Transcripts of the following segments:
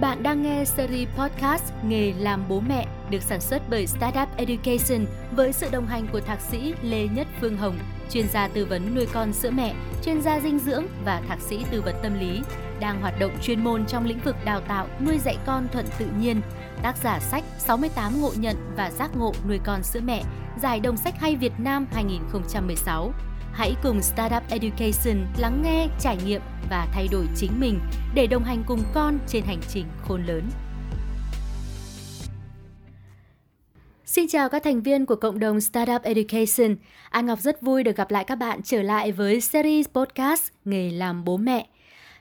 Bạn đang nghe series podcast Nghề làm bố mẹ được sản xuất bởi Startup Education với sự đồng hành của thạc sĩ Lê Nhất Phương Hồng, chuyên gia tư vấn nuôi con sữa mẹ, chuyên gia dinh dưỡng và thạc sĩ tư vấn tâm lý, đang hoạt động chuyên môn trong lĩnh vực đào tạo nuôi dạy con thuận tự nhiên. Tác giả sách 68 ngộ nhận và giác ngộ nuôi con sữa mẹ, giải đồng sách hay Việt Nam 2016. Hãy cùng Startup Education lắng nghe, trải nghiệm và thay đổi chính mình để đồng hành cùng con trên hành trình khôn lớn. Xin chào các thành viên của cộng đồng Startup Education. An Ngọc rất vui được gặp lại các bạn trở lại với series podcast Nghề làm bố mẹ.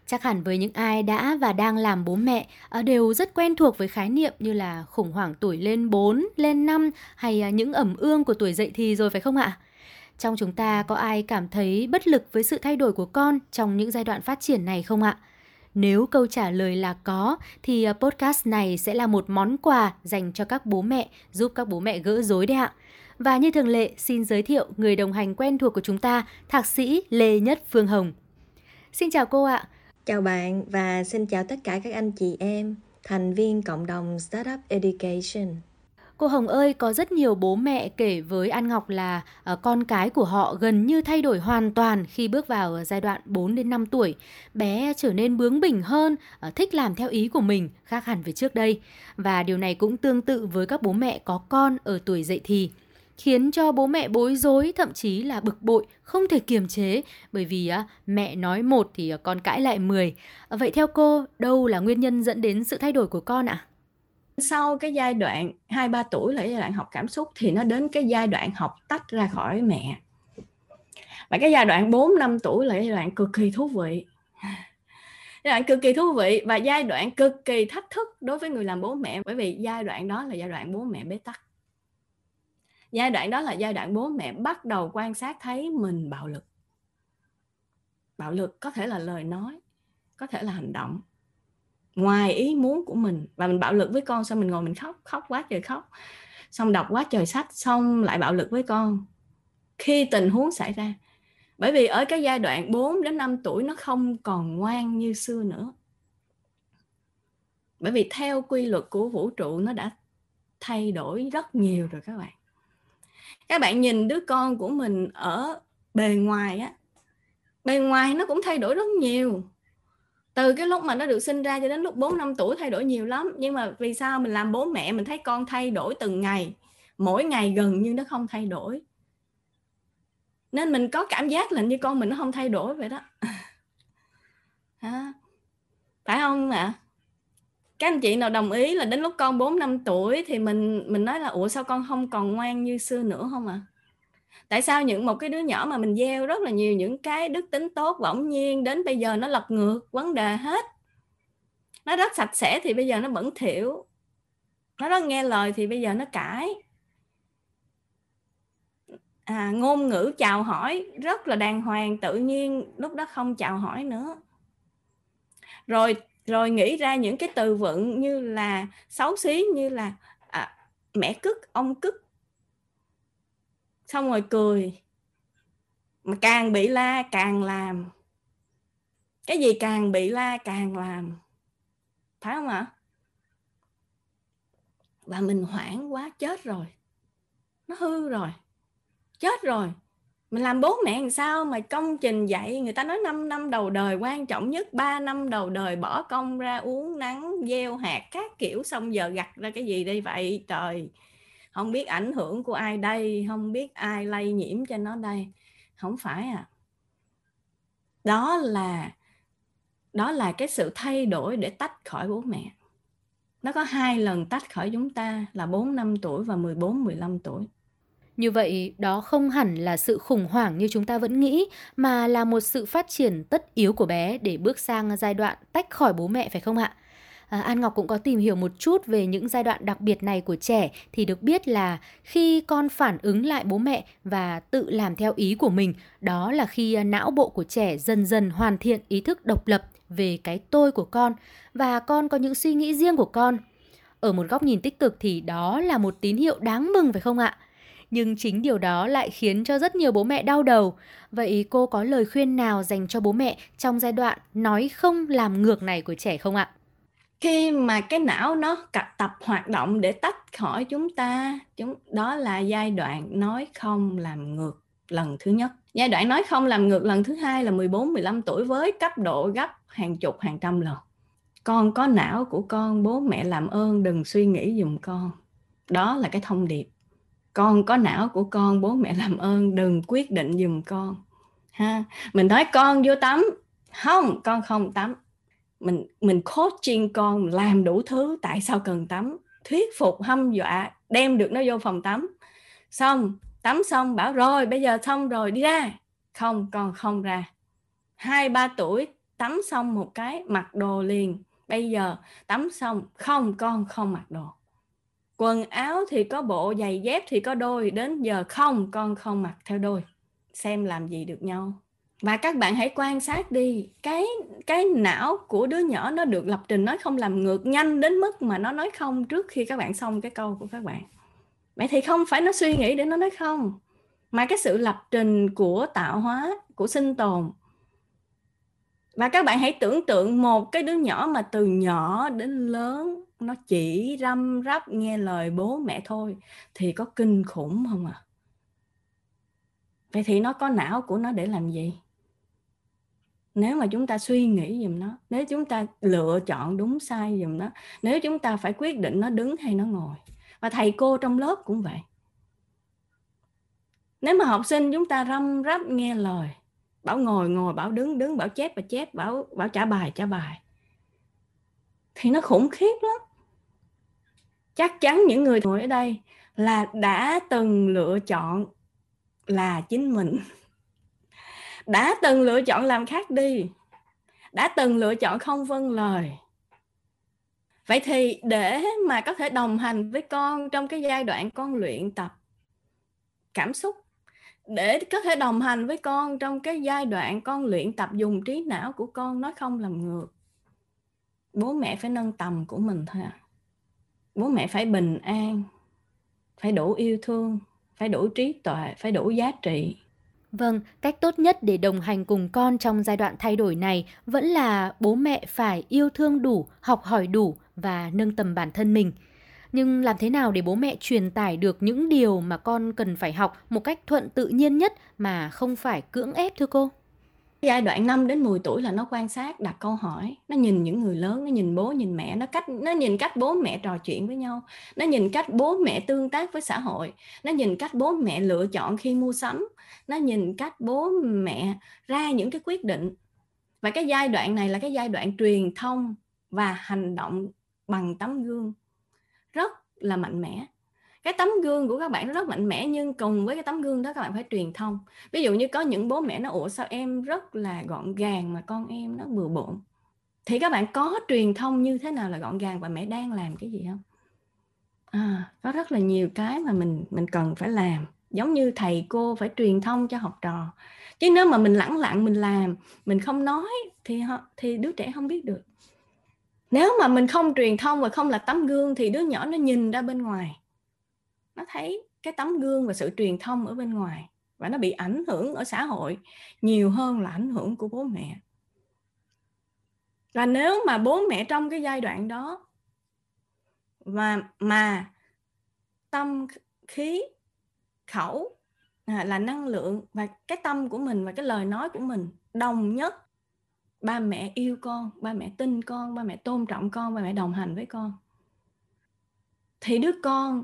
Chắc hẳn với những ai đã và đang làm bố mẹ ờ, đều rất quen thuộc với khái niệm như là khủng hoảng tuổi lên 4, lên 5 hay ờ, những ẩm ương của tuổi dậy thì rồi phải không ạ? Trong chúng ta có ai cảm thấy bất lực với sự thay đổi của con trong những giai đoạn phát triển này không ạ? Nếu câu trả lời là có thì ờ, podcast này sẽ là một món quà dành cho các bố mẹ, giúp các bố mẹ gỡ rối đấy ạ. Và như thường lệ, xin giới thiệu người đồng hành quen thuộc của chúng ta, Thạc sĩ Lê Nhất Phương Hồng. Xin chào cô ạ. Chào bạn và xin chào tất cả các anh chị em, thành viên cộng đồng Startup Education. Cô Hồng ơi, có rất nhiều bố mẹ kể với An Ngọc là uh, con cái của họ gần như thay đổi hoàn toàn khi bước vào ờ, giai đoạn 4 đến 5 tuổi. Bé trở nên bướng bỉnh hơn, uh, thích làm theo ý của mình, khác hẳn với trước đây. Và điều này cũng tương tự với các bố mẹ có con ở tuổi dậy thì khiến cho bố mẹ bối rối thậm chí là bực bội không thể kiềm chế bởi vì á mẹ nói một thì con cãi lại 10. Vậy theo cô, đâu là nguyên nhân dẫn đến sự thay đổi của con ạ? À? Sau cái giai đoạn 2 3 tuổi là giai đoạn học cảm xúc thì nó đến cái giai đoạn học tách ra khỏi mẹ. Và cái giai đoạn 4 5 tuổi là giai đoạn cực kỳ thú vị. Giai đoạn cực kỳ thú vị và giai đoạn cực kỳ thách thức đối với người làm bố mẹ bởi vì giai đoạn đó là giai đoạn bố mẹ bế tắc. Giai đoạn đó là giai đoạn bố mẹ bắt đầu quan sát thấy mình bạo lực. Bạo lực có thể là lời nói, có thể là hành động ngoài ý muốn của mình và mình bạo lực với con xong mình ngồi mình khóc khóc quá trời khóc. Xong đọc quá trời sách xong lại bạo lực với con. Khi tình huống xảy ra. Bởi vì ở cái giai đoạn 4 đến 5 tuổi nó không còn ngoan như xưa nữa. Bởi vì theo quy luật của vũ trụ nó đã thay đổi rất nhiều rồi các bạn. Các bạn nhìn đứa con của mình ở bề ngoài á, bề ngoài nó cũng thay đổi rất nhiều từ cái lúc mà nó được sinh ra cho đến lúc 4 năm tuổi thay đổi nhiều lắm. Nhưng mà vì sao mình làm bố mẹ mình thấy con thay đổi từng ngày? Mỗi ngày gần như nó không thay đổi. Nên mình có cảm giác là như con mình nó không thay đổi vậy đó. À, phải không ạ? À? các anh chị nào đồng ý là đến lúc con 4 năm tuổi thì mình mình nói là ủa sao con không còn ngoan như xưa nữa không ạ? à? Tại sao những một cái đứa nhỏ mà mình gieo rất là nhiều những cái đức tính tốt bỗng nhiên đến bây giờ nó lật ngược vấn đề hết? Nó rất sạch sẽ thì bây giờ nó bẩn thỉu. Nó rất nghe lời thì bây giờ nó cãi. À, ngôn ngữ chào hỏi rất là đàng hoàng tự nhiên lúc đó không chào hỏi nữa. Rồi rồi nghĩ ra những cái từ vựng như là xấu xí như là à, mẹ cứt ông cứt xong rồi cười. Mà càng bị la, càng làm. Cái gì càng bị la, càng làm. Phải không ạ? Và mình hoảng quá, chết rồi. Nó hư rồi. Chết rồi. Mình làm bố mẹ làm sao mà công trình dạy? Người ta nói 5 năm đầu đời quan trọng nhất 3 năm đầu đời bỏ công ra uống nắng, gieo hạt các kiểu, xong giờ gặt ra cái gì đây vậy? Trời không biết ảnh hưởng của ai đây không biết ai lây nhiễm cho nó đây. Không phải à. Đó là đó là cái sự thay đổi để tách khỏi bố mẹ. Nó có hai lần tách khỏi chúng ta là 4 năm tuổi và 14 15 tuổi. Như vậy, đó không hẳn là sự khủng hoảng như chúng ta vẫn nghĩ, mà là một sự phát triển tất yếu của bé để bước sang giai đoạn tách khỏi bố mẹ phải không ạ? À, An Ngọc cũng có tìm hiểu một chút về những giai đoạn đặc biệt này của trẻ thì được biết là khi con phản ứng lại bố mẹ và tự làm theo ý của mình, đó là khi à, não bộ của trẻ dần dần hoàn thiện ý thức độc lập về cái tôi của con và con có những suy nghĩ riêng của con. Ở một góc nhìn tích cực thì đó là một tín hiệu đáng mừng phải không ạ? Nhưng chính điều đó lại khiến cho rất nhiều bố mẹ đau đầu. Vậy cô có lời khuyên nào dành cho bố mẹ trong giai đoạn nói không làm ngược này của trẻ không ạ? Khi mà cái não nó tập hoạt động để tách khỏi chúng ta, chúng, đó là giai đoạn nói không làm ngược lần thứ nhất. Giai đoạn nói không làm ngược lần thứ hai là 14 15 tuổi với cấp độ gấp hàng chục, hàng trăm lần. Con có não của con, bố mẹ làm ơn, đừng suy nghĩ dùm con. Đó là cái thông điệp. Con có não của con, bố mẹ làm ơn, đừng quyết định dùm con. Ha, mình nói con vô tắm. Không, con không tắm mình mình coaching con làm đủ thứ, tại sao cần tắm? Thuyết phục, hâm dọa, đem được nó vô phòng tắm. Xong tắm xong, bảo rồi, bây giờ xong rồi, đi ra. Không, con không ra. Hai, ba tuổi, tắm xong một cái, mặc đồ liền. Bây giờ, tắm xong, không, con không mặc đồ. Quần áo thì có bộ, giày dép thì có đôi, đến giờ không, con không mặc theo đôi. Xem làm gì được nhau và các bạn hãy quan sát đi, cái cái não của đứa nhỏ nó được lập trình nói không làm ngược nhanh đến mức mà nó nói không trước khi các bạn xong cái câu của các bạn. Vậy thì không phải nó suy nghĩ để nó nói không, mà cái sự lập trình của tạo hóa, của sinh tồn. Và các bạn hãy tưởng tượng một cái đứa nhỏ mà từ nhỏ đến lớn, nó chỉ răm rắp nghe lời bố mẹ thôi, thì có kinh khủng không à vậy thì nó có não của nó để làm gì? Nếu mà chúng ta suy nghĩ dùm nó, nếu chúng ta lựa chọn đúng sai dùm nó, nếu chúng ta phải quyết định nó đứng hay nó ngồi. Và thầy cô trong lớp cũng vậy. Nếu mà học sinh chúng ta răm rắp nghe lời, bảo ngồi ngồi, bảo đứng đứng, bảo chép và chép, bảo bảo trả bài trả bài, thì nó khủng khiếp lắm. Chắc chắn những người ngồi ở đây là đã từng lựa chọn là chính mình đã từng lựa chọn làm khác đi. Đã từng lựa chọn không vâng lời. Vậy thì để mà có thể đồng hành với con trong cái giai đoạn con luyện tập cảm xúc, để có thể đồng hành với con trong cái giai đoạn con luyện tập dùng trí não của con nói không làm ngược, bố mẹ phải nâng tầm của mình thôi à bố mẹ phải bình an, phải đủ yêu thương, phải đủ trí tuệ, phải đủ giá trị. Vâng, cách tốt nhất để đồng hành cùng con trong giai đoạn thay đổi này vẫn là bố mẹ phải yêu thương đủ, học hỏi đủ và nâng tầm bản thân mình. Nhưng làm thế nào để bố mẹ truyền tải được những điều mà con cần phải học một cách thuận tự nhiên nhất mà không phải cưỡng ép thưa cô? Giai đoạn 5 đến 10 tuổi là nó quan sát, đặt câu hỏi, nó nhìn những người lớn, nó nhìn bố, nhìn mẹ, nó cách, nó nhìn cách bố mẹ trò chuyện với nhau, nó nhìn cách bố mẹ tương tác với xã hội, nó nhìn cách bố mẹ lựa chọn khi mua sắm, nó nhìn cách bố mẹ ra những cái quyết định. Và cái giai đoạn này là cái giai đoạn truyền thông và hành động bằng tấm gương. Rất là mạnh mẽ cái tấm gương của các bạn nó rất mạnh mẽ nhưng cùng với cái tấm gương đó các bạn phải truyền thông. Ví dụ như có những bố mẹ nó ủa sao em rất là gọn gàng mà con em nó bừa bộn? Thì các bạn có truyền thông như thế nào là gọn gàng và mẹ đang làm cái gì không? À, có rất là nhiều cái mà mình mình cần phải làm. Giống như thầy cô phải truyền thông cho học trò. Chứ nếu mà mình lẳng lặng mình làm mình không nói thì họ thì đứa trẻ không biết được. Nếu mà mình không truyền thông và không là tấm gương thì đứa nhỏ nó nhìn ra bên ngoài nó thấy cái tấm gương và sự truyền thông ở bên ngoài và nó bị ảnh hưởng ở xã hội nhiều hơn là ảnh hưởng của bố mẹ. Và nếu mà bố mẹ trong cái giai đoạn đó và mà tâm khí khẩu à, là năng lượng và cái tâm của mình và cái lời nói của mình đồng nhất ba mẹ yêu con ba mẹ tin con ba mẹ tôn trọng con ba mẹ đồng hành với con thì đứa con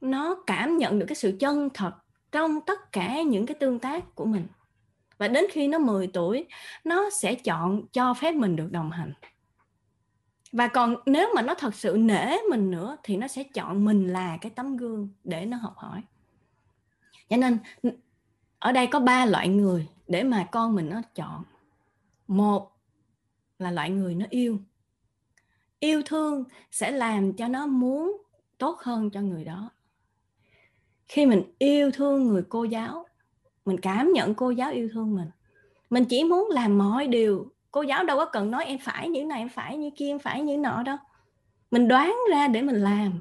nó cảm nhận được cái sự chân thật trong tất cả những cái tương tác của mình. Và đến khi nó 10 tuổi, nó sẽ chọn cho phép mình được đồng hành. Và còn nếu mà nó thật sự nể mình nữa, thì nó sẽ chọn mình là cái tấm gương để nó học hỏi. Cho nên, ở đây có ba loại người để mà con mình nó chọn. Một là loại người nó yêu. Yêu thương sẽ làm cho nó muốn tốt hơn cho người đó khi mình yêu thương người cô giáo, mình cảm nhận cô giáo yêu thương mình. Mình chỉ muốn làm mọi điều, cô giáo đâu có cần nói em phải như này, em phải như kia, em phải như nọ đâu. Mình đoán ra để mình làm,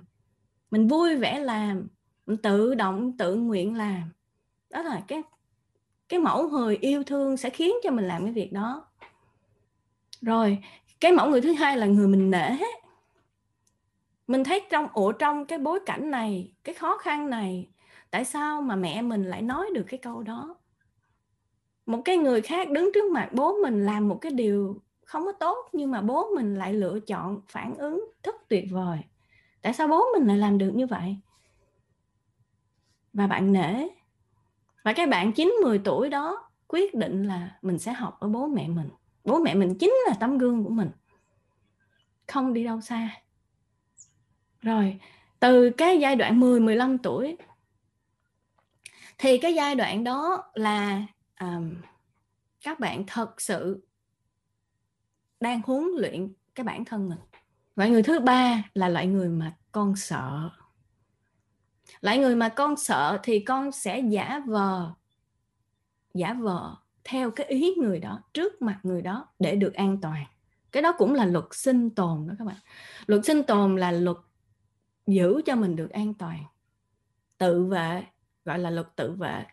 mình vui vẻ làm, mình tự động, tự nguyện làm. Đó là cái cái mẫu người yêu thương sẽ khiến cho mình làm cái việc đó. Rồi, cái mẫu người thứ hai là người mình nể. Mình thấy trong, ủa, trong cái bối cảnh này, cái khó khăn này tại sao mà mẹ mình lại nói được cái câu đó? Một cái người khác đứng trước mặt bố mình làm một cái điều không có tốt, nhưng mà bố mình lại lựa chọn phản ứng rất tuyệt vời. Tại sao bố mình lại làm được như vậy? Và bạn nể, và cái bạn 9 10 tuổi đó quyết định là mình sẽ học ở bố mẹ mình. Bố mẹ mình chính là tấm gương của mình. Không đi đâu xa. Rồi, từ cái giai đoạn 10 15 tuổi thì cái giai đoạn đó là um, các bạn thật sự đang huấn luyện cái bản thân mình. Loại người thứ ba là loại người mà con sợ. Loại người mà con sợ thì con sẽ giả vờ giả vờ theo cái ý người đó trước mặt người đó để được an toàn. Cái đó cũng là luật sinh tồn đó các bạn. Luật sinh tồn là luật giữ cho mình được an toàn tự vệ gọi là luật tự vệ.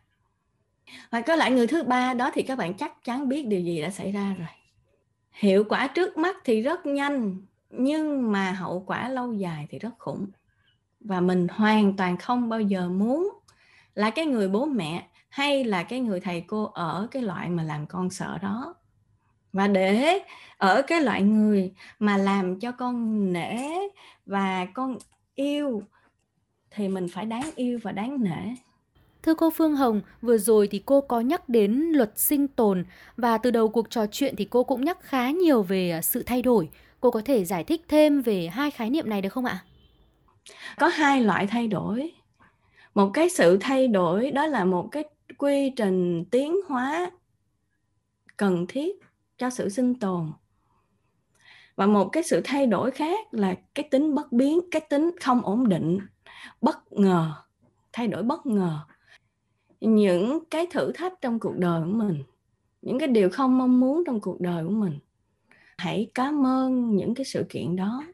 Và có lại người thứ ba đó thì các bạn chắc chắn biết điều gì đã xảy ra rồi. Hiệu quả trước mắt thì rất nhanh, nhưng mà hậu quả lâu dài thì rất khủng. Và mình hoàn toàn không bao giờ muốn là cái người bố mẹ hay là cái người thầy cô ở cái loại mà làm con sợ đó. Và để ở cái loại người mà làm cho con nể và con yêu thì mình phải đáng yêu và đáng nể. Thưa cô Phương Hồng, vừa rồi thì cô có nhắc đến luật sinh tồn và từ đầu cuộc trò chuyện thì cô cũng nhắc khá nhiều về à, sự thay đổi. Cô có thể giải thích thêm về hai khái niệm này được không ạ? Có hai loại thay đổi. Một cái sự thay đổi đó là một cái quy trình tiến hóa cần thiết cho sự sinh tồn và một cái sự thay đổi khác là cái tính bất biến cái tính không ổn định bất ngờ thay đổi bất ngờ những cái thử thách trong cuộc đời của mình, những cái điều không mong muốn trong cuộc đời của mình. Hãy cảm ơn những cái sự kiện đó.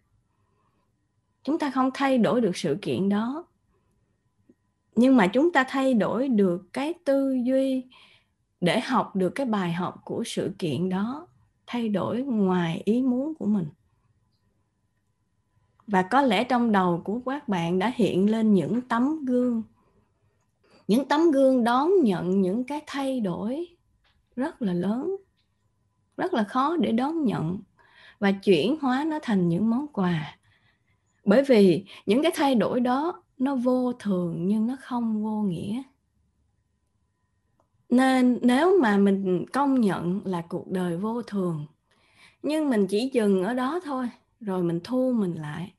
Chúng ta không thay đổi được sự kiện đó. Nhưng mà chúng ta thay đổi được cái tư duy để học được cái bài học của sự kiện đó, thay đổi ngoài ý muốn của mình. Và có lẽ trong đầu của các bạn đã hiện lên những tấm gương những tấm gương đón nhận những cái thay đổi rất là lớn, rất là khó để đón nhận và chuyển hóa nó thành những món quà. Bởi vì những cái thay đổi đó nó vô thường nhưng nó không vô nghĩa. Nên nếu mà mình công nhận là cuộc đời vô thường, nhưng mình chỉ dừng ở đó thôi, rồi mình thu mình lại.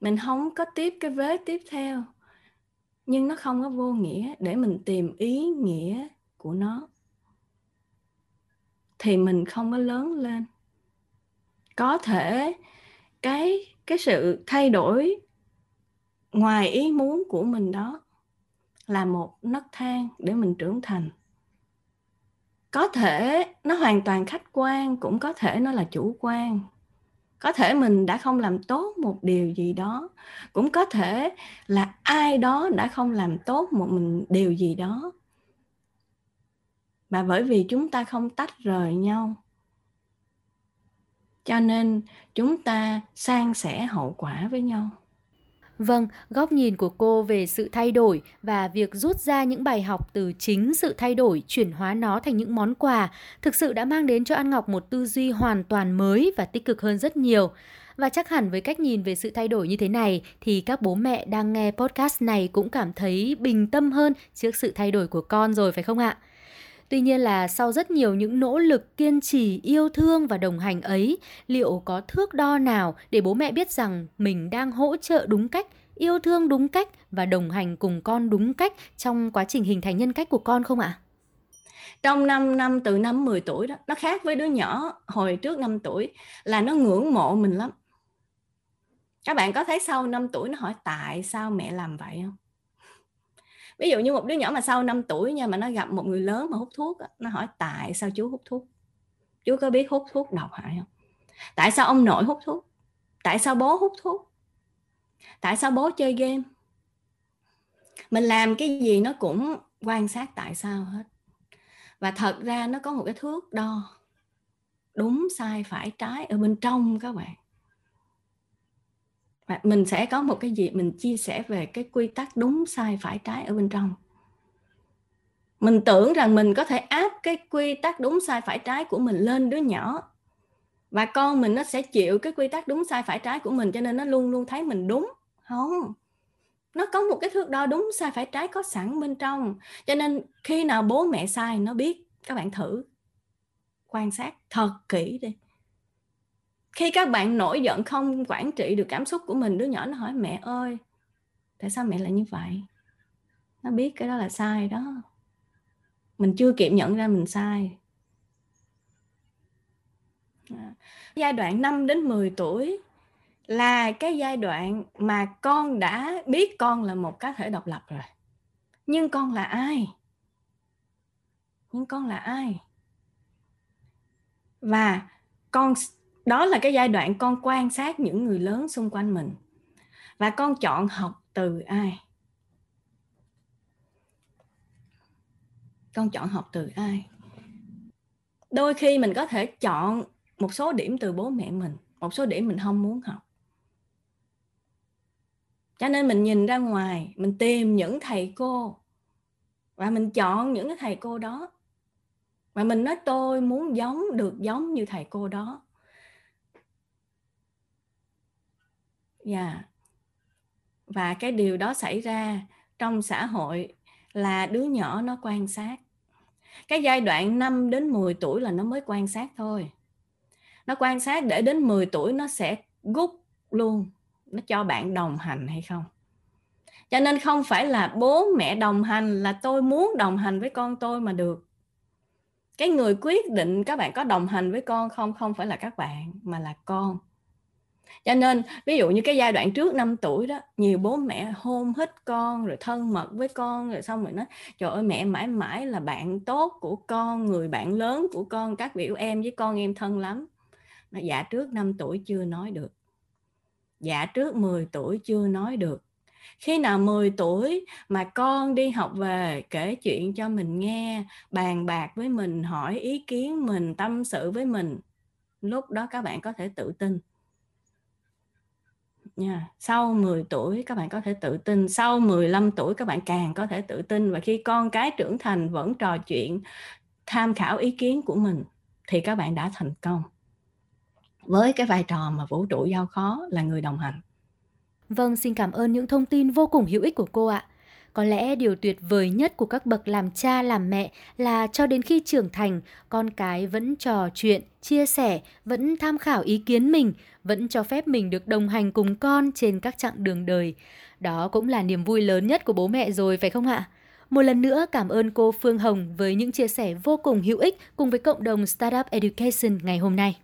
Mình không có tiếp cái vế tiếp theo nhưng nó không có vô nghĩa để mình tìm ý nghĩa của nó. Thì mình không có lớn lên. Có thể cái cái sự thay đổi ngoài ý muốn của mình đó là một nấc thang để mình trưởng thành. Có thể nó hoàn toàn khách quan, cũng có thể nó là chủ quan có thể mình đã không làm tốt một điều gì đó, cũng có thể là ai đó đã không làm tốt một mình điều gì đó. Và bởi vì chúng ta không tách rời nhau, cho nên chúng ta san sẻ hậu quả với nhau. Vâng, góc nhìn của cô về sự thay đổi và việc rút ra những bài học từ chính sự thay đổi, chuyển hóa nó thành những món quà, thực sự đã mang đến cho An Ngọc một tư duy hoàn toàn mới và tích cực hơn rất nhiều. Và chắc hẳn với cách nhìn về sự thay đổi như thế này thì các bố mẹ đang nghe podcast này cũng cảm thấy bình tâm hơn trước sự thay đổi của con rồi phải không ạ? Tuy nhiên là sau rất nhiều những nỗ lực kiên trì, yêu thương và đồng hành ấy, liệu có thước đo nào để bố mẹ biết rằng mình đang hỗ trợ đúng cách, yêu thương đúng cách và đồng hành cùng con đúng cách trong quá trình hình thành nhân cách của con không ạ? Trong 5 năm từ năm 10 tuổi đó, nó khác với đứa nhỏ hồi trước 5 tuổi là nó ngưỡng mộ mình lắm. Các bạn có thấy sau 5 tuổi nó hỏi tại sao mẹ làm vậy không? Ví dụ như một đứa nhỏ mà sau 5 tuổi nha, mà nó gặp một người lớn mà hút thuốc nó hỏi tại sao chú hút thuốc? Chú có biết hút thuốc độc hại không? Tại sao ông nội hút thuốc? Tại sao bố hút thuốc? Tại sao bố chơi game? Mình làm cái gì nó cũng quan sát tại sao hết. Và thật ra nó có một cái thước đo. Đúng sai, phải trái ở bên trong các bạn và mình sẽ có một cái gì, mình chia sẻ về cái quy tắc đúng, sai, phải, trái ở bên trong. Mình tưởng rằng mình có thể áp cái quy tắc đúng, sai, phải, trái của mình lên đứa nhỏ. Và con mình nó sẽ chịu cái quy tắc đúng, sai, phải, trái của mình, cho nên nó luôn luôn thấy mình đúng. Không. Nó có một cái thước đo đúng, sai, phải, trái có sẵn bên trong. Cho nên khi nào bố mẹ sai, nó biết. Các bạn thử quan sát thật kỹ đi khi các bạn nổi giận không quản trị được cảm xúc của mình, đứa nhỏ nó hỏi, mẹ ơi, tại sao mẹ lại như vậy? Nó biết cái đó là sai đó. Mình chưa kịp nhận ra mình sai. À, giai đoạn 5 đến 10 tuổi là cái giai đoạn mà con đã biết con là một cá thể độc lập rồi. Nhưng con là ai? Nhưng con là ai? Và con đó là cái giai đoạn con quan sát những người lớn xung quanh mình. Và con chọn học từ ai? Con chọn học từ ai? Đôi khi mình có thể chọn một số điểm từ bố mẹ mình, một số điểm mình không muốn học. Cho nên mình nhìn ra ngoài, mình tìm những thầy cô, và mình chọn những cái thầy cô đó. Và mình nói, tôi muốn giống, được giống như thầy cô đó. Yeah. và cái điều đó xảy ra trong xã hội là đứa nhỏ nó quan sát. Cái giai đoạn 5 đến 10 tuổi là nó mới quan sát thôi. Nó quan sát để đến 10 tuổi nó sẽ gút luôn, nó cho bạn đồng hành hay không? Cho nên không phải là bố mẹ đồng hành, là tôi muốn đồng hành với con tôi mà được. Cái người quyết định các bạn có đồng hành với con không không phải là các bạn mà là con cho nên, ví dụ như cái giai đoạn trước 5 tuổi đó, nhiều bố mẹ hôn hít con, rồi thân mật với con, rồi xong rồi nói, trời ơi, mẹ mãi mãi là bạn tốt của con, người bạn lớn của con, các biểu em với con em thân lắm. Dạ trước 5 tuổi chưa nói được. Dạ trước 10 tuổi chưa nói được. Khi nào 10 tuổi mà con đi học về kể chuyện cho mình nghe, bàn bạc với mình, hỏi ý kiến mình, tâm sự với mình, lúc đó các bạn có thể tự tin nha. Sau 10 tuổi các bạn có thể tự tin sau 15 tuổi các bạn càng có thể tự tin. Và khi con cái trưởng thành vẫn trò chuyện tham khảo ý kiến của mình thì các bạn đã thành công. Với cái vai trò mà vũ trụ giao khó là người đồng hành. Vâng, xin cảm ơn những thông tin vô cùng hữu ích của cô ạ. Có lẽ điều tuyệt vời nhất của các bậc làm cha làm mẹ là cho đến khi trưởng thành, con cái vẫn trò chuyện, chia sẻ, vẫn tham khảo ý kiến mình, vẫn cho phép mình được đồng hành cùng con trên các chặng đường đời. Đó cũng là niềm vui lớn nhất của bố mẹ rồi phải không ạ? Một lần nữa cảm ơn cô Phương Hồng với những chia sẻ vô cùng hữu ích cùng với cộng đồng Startup Education ngày hôm nay.